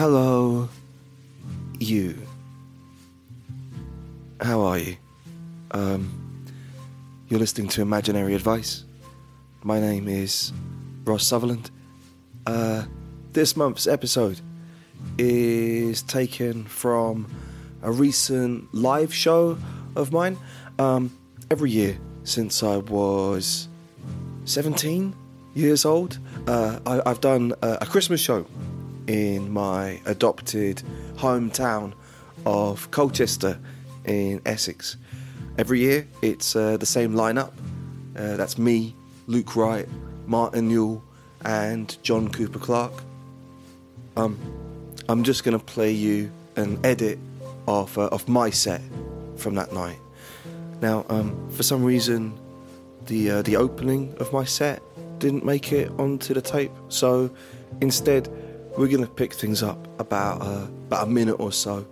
Hello, you. How are you? Um, you're listening to Imaginary Advice. My name is Ross Sutherland. Uh, this month's episode is taken from a recent live show of mine. Um, every year since I was 17 years old, uh, I, have done a, a Christmas show in my adopted hometown of Colchester in Essex. Every year, it's uh, the same lineup. Uh, that's me, Luke Wright, Martin Newell, and John Cooper Clarke. Um, I'm just going to play you an edit of, uh, of my set from that night. Now, um, for some reason, the uh, the opening of my set didn't make it onto the tape, so instead, we're going to pick things up about uh, about a minute or so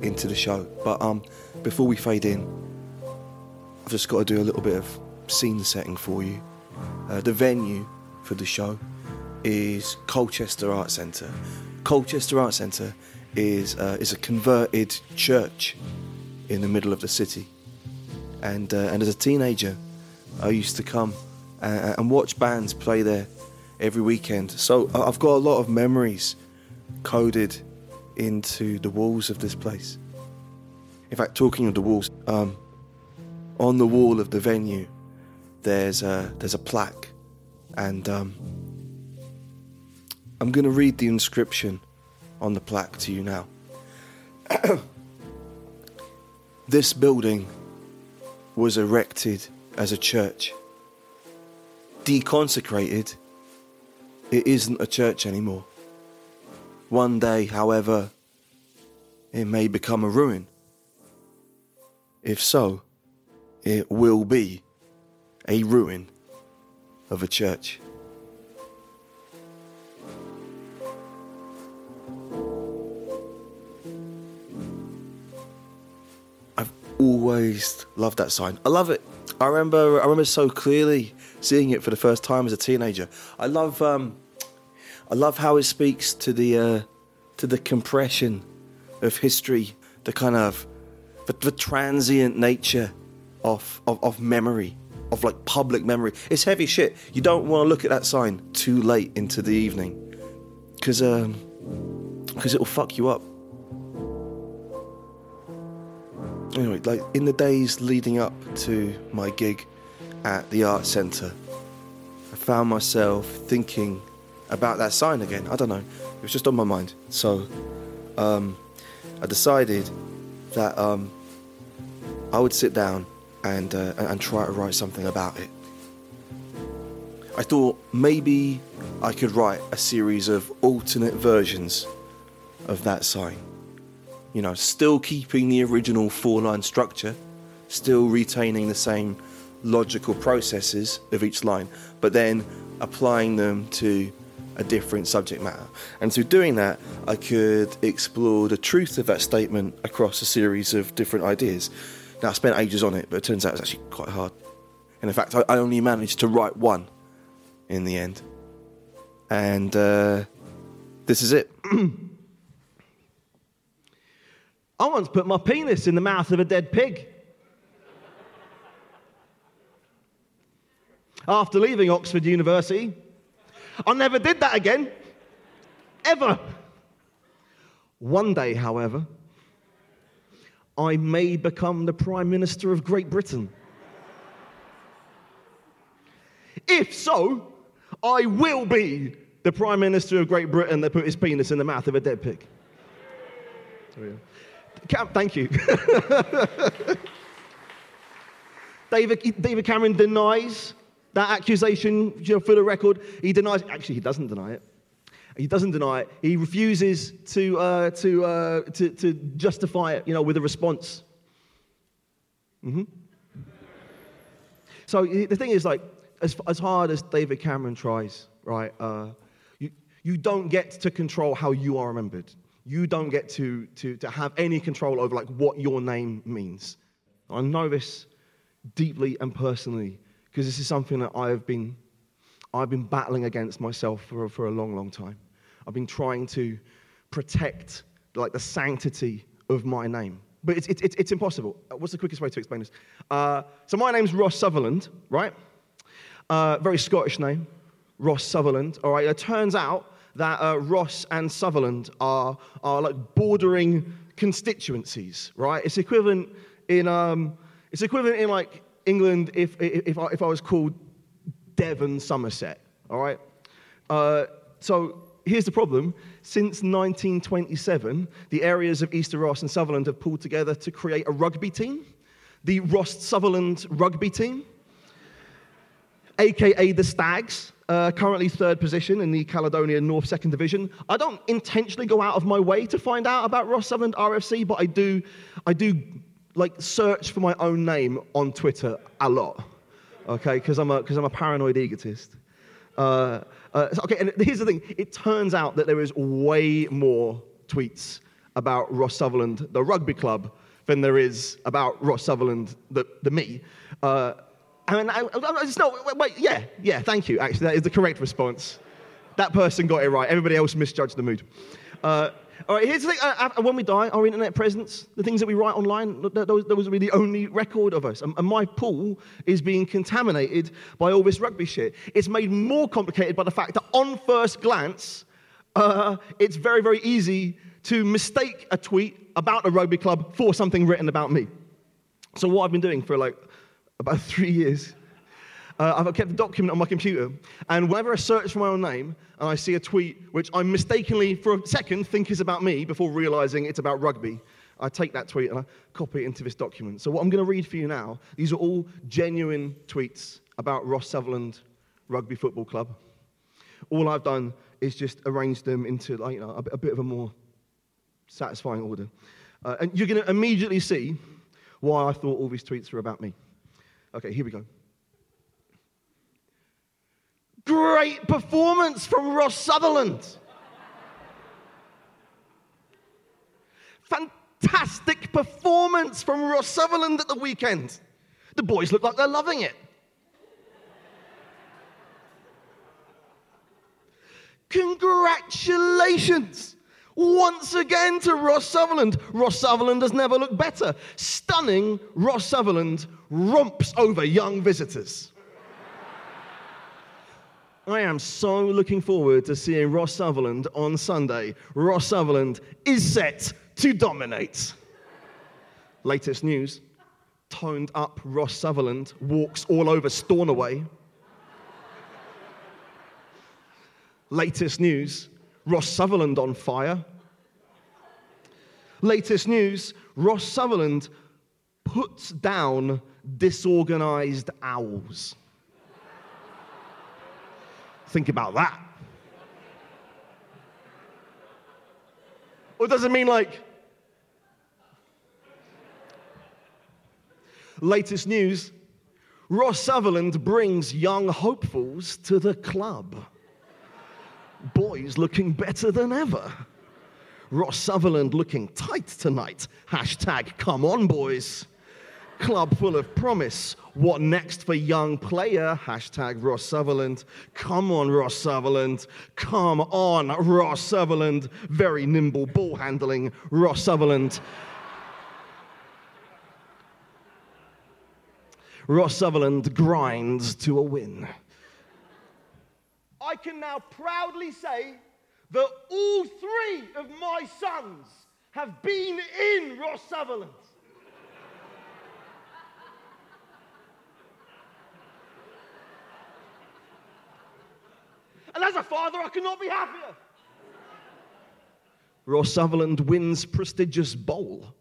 into the show. But um, before we fade in, I've just got to do a little bit of scene setting for you. Uh, the venue for the show is Colchester Art Centre. Colchester Art Centre is uh, is a converted church in the middle of the city, and uh, and as a teenager, I used to come and, and watch bands play there every weekend. So I've got a lot of memories coded into the walls of this place. In fact, talking of the walls, um, on the wall of the venue, there's a there's a plaque, and um, I'm going to read the inscription on the plaque to you now. this building was erected as a church, deconsecrated. It isn't a church anymore. One day, however, it may become a ruin. If so, it will be a ruin of a church. I've always loved that sign. I love it. I remember I remember so clearly seeing it for the first time as a teenager. I love um, I love how it speaks to the uh, to the compression of history, the kind of the, the transient nature of, of, of memory, of like public memory. It's heavy shit. You don't want to look at that sign too late into the evening because um, cause it'll fuck you up. Anyway, like in the days leading up to my gig at the art centre, I found myself thinking about that sign again. I don't know, it was just on my mind. So um, I decided that um, I would sit down and uh, and try to write something about it. I thought maybe I could write a series of alternate versions of that sign. You know, still keeping the original four line structure, still retaining the same logical processes of each line, but then applying them to a different subject matter. And through doing that, I could explore the truth of that statement across a series of different ideas. Now, I spent ages on it, but it turns out it's actually quite hard. And in fact, I, only managed to write one in the end. And uh, this is it. I once put my penis in the mouth of a dead pig. After leaving Oxford University, I never did that again. Ever. One day, however, I may become the Prime Minister of Great Britain. If so, I will be the Prime Minister of Great Britain that put his penis in the mouth of a dead pig. Thank you. David, David Cameron denies that accusation you know, for the record. He denies, actually, he doesn't deny it. He doesn't deny it. He refuses to, uh, to, uh, to, to, justify it, you know, with a response. Mm-hmm. So the thing is, like, as, as hard as David Cameron tries, right, uh, you, you don't get to control how you are remembered. You don't get to, to, to have any control over, like, what your name means. I know this deeply and personally because this is something that I've been, I've been battling against myself for, for a long, long time. I've been trying to protect like the sanctity of my name. But it's, it's, it's, it's impossible. Uh, What's the quickest way to explain this? Uh, so my name's Ross Sutherland, right? Uh, very Scottish name, Ross Sutherland. All right. It turns out that uh, Ross and Sutherland are, are like bordering constituencies, right? It's equivalent in um, it's equivalent in like England if if, I, if I was called Devon Somerset. All right. Uh, so here's the problem. Since 1927, the areas of Easter Ross and Sutherland have pulled together to create a rugby team, the Ross Sutherland rugby team, aka the Stags, uh, currently third position in the Caledonia North Second Division. I don't intentionally go out of my way to find out about Ross Sutherland RFC, but I do, I do like search for my own name on Twitter a lot, okay? Because I'm a because I'm a paranoid egotist. Uh, uh, okay, and here's the thing. It turns out that there is way more tweets about Ross Sutherland, the rugby club, than there is about Ross Sutherland, the, the me. Uh, I, I, I just, no, wait, wait, yeah, yeah, thank you. Actually, that is the correct response. That person got it right. Everybody else misjudged the mood. Uh, all right, here's the thing. Uh, uh, when we die, our internet presence, the things that we write online, th- those, those will be the only record of us. And, and my pool is being contaminated by all this rugby shit. It's made more complicated by the fact that on first glance, uh, it's very, very easy to mistake a tweet about a rugby club for something written about me. So what I've been doing for like about three years, uh, I've kept a document on my computer, and whenever I search for my own name and I see a tweet which I mistakenly for a second think is about me before realizing it's about rugby, I take that tweet and I copy it into this document. So what I'm going to read for you now, these are all genuine tweets about Ross Sutherland Rugby Football Club. All I've done is just arrange them into like, you know, a, a bit of a more satisfying order. Uh, and you're going to immediately see why I thought all these tweets were about me. Okay, here we go. Great performance from Ross Sutherland. Fantastic performance from Ross Sutherland at the weekend. The boys look like they're loving it. Congratulations once again to Ross Sutherland. Ross Sutherland has never looked better. Stunning Ross Sutherland romps over young visitors. I am so looking forward to seeing Ross Sutherland on Sunday. Ross Sutherland is set to dominate. Latest news toned up Ross Sutherland walks all over Stornoway. Latest news Ross Sutherland on fire. Latest news Ross Sutherland puts down disorganized owls. Think about that. Or does it mean like. Latest news Ross Sutherland brings young hopefuls to the club. Boys looking better than ever. Ross Sutherland looking tight tonight. Hashtag come on, boys. Club full of promise. What next for young player? Hashtag Ross Sutherland. Come on, Ross Sutherland. Come on, Ross Sutherland. Very nimble ball handling, Ross Sutherland. Ross Sutherland grinds to a win. I can now proudly say that all three of my sons have been in Ross Sutherland. And as a father, I cannot be happier. Ross Sutherland wins prestigious bowl.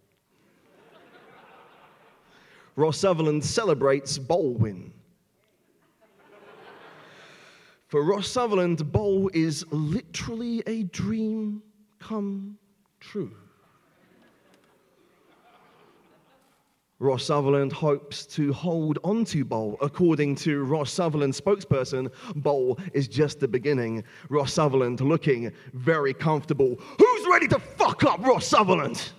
Ross Sutherland celebrates bowl win. For Ross Sutherland, bowl is literally a dream come true. Ross Sutherland hopes to hold onto Bowl. According to Ross Sutherland spokesperson, Bowl is just the beginning. Ross Sutherland looking very comfortable. Who's ready to fuck up Ross Sutherland?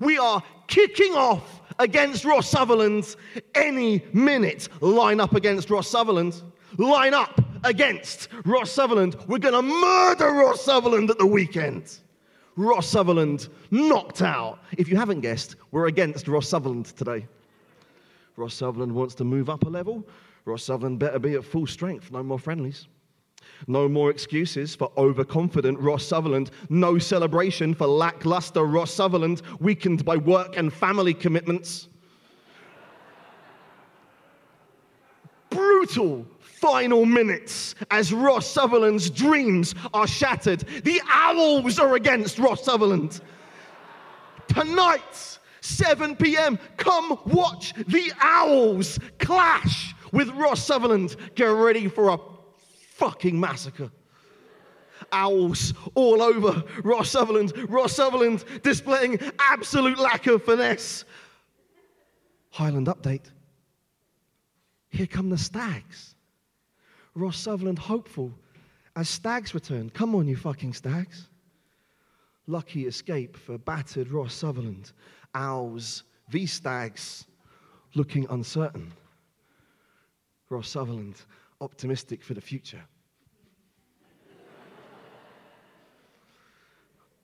We are kicking off against Ross Sutherland any minute. Line up against Ross Sutherland. Line up against Ross Sutherland. We're going to murder Ross Sutherland at the weekend. Ross Sutherland knocked out. If you haven't guessed, we're against Ross Sutherland today. Ross Sutherland wants to move up a level. Ross Sutherland better be at full strength. No more friendlies. No more excuses for overconfident Ross Sutherland. No celebration for lackluster Ross Sutherland, weakened by work and family commitments. Brutal final minutes as Ross Sutherland's dreams are shattered. The Owls are against Ross Sutherland. Tonight, 7 p.m., come watch the Owls clash with Ross Sutherland. Get ready for a fucking massacre. Owls all over Ross Sutherland. Ross Sutherland displaying absolute lack of finesse. Highland update. Here come the stags. Ross Sutherland hopeful as stags return. Come on, you fucking stags. Lucky escape for battered Ross Sutherland. Owls v stags looking uncertain. Ross Sutherland optimistic for the future.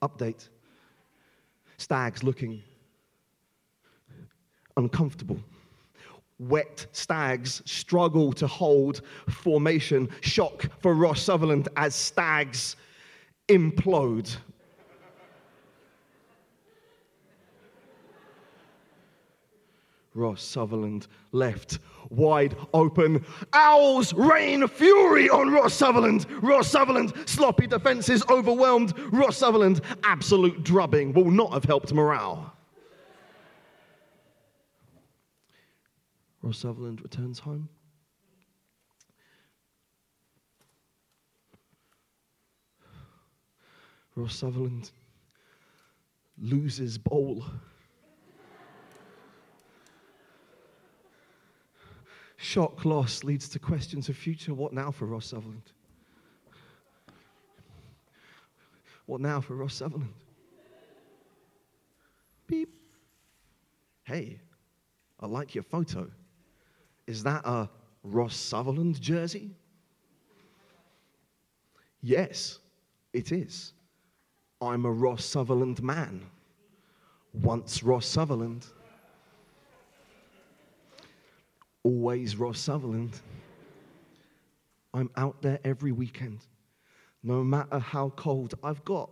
Update Stags looking uncomfortable. Wet stags struggle to hold formation. Shock for Ross Sutherland as stags implode. Ross Sutherland left wide open. Owls rain fury on Ross Sutherland. Ross Sutherland, sloppy defences overwhelmed. Ross Sutherland, absolute drubbing will not have helped morale. Ross Sutherland returns home. Ross Sutherland loses bowl. Shock loss leads to questions of future. What now for Ross Sutherland? What now for Ross Sutherland? Beep. Hey, I like your photo. Is that a Ross Sutherland jersey? Yes, it is. I'm a Ross Sutherland man. Once Ross Sutherland always Ross Sutherland. I'm out there every weekend. No matter how cold, I've got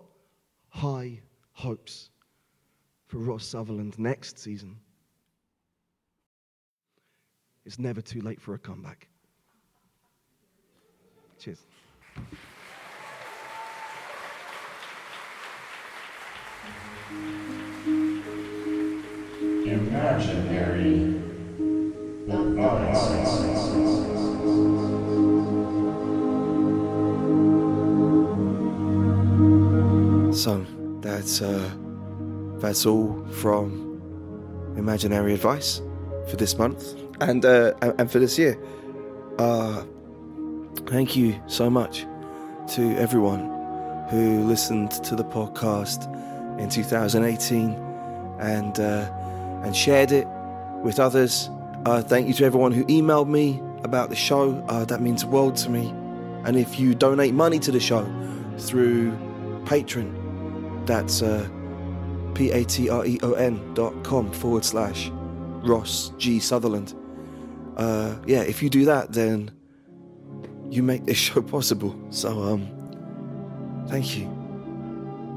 high hopes for Ross Sutherland next season. It's never too late for a comeback. Cheers. Imaginary So that's uh, that's all from Imaginary Advice for this month and uh, and for this year. Uh, thank you so much to everyone who listened to the podcast in 2018 and uh, and shared it with others. Uh, thank you to everyone who emailed me about the show. Uh, that means the world to me. And if you donate money to the show through Patreon, that's uh, p-a-t-r-e-o-n dot com forward slash Ross G Sutherland. Uh, yeah, if you do that, then you make this show possible. So, um, thank you.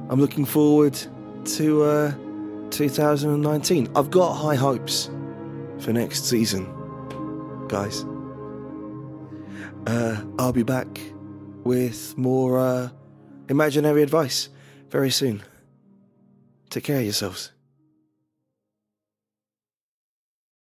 I'm looking forward to uh, 2019. I've got high hopes for next season, guys. Uh, I'll be back with more uh, imaginary advice very soon. Take care of yourselves.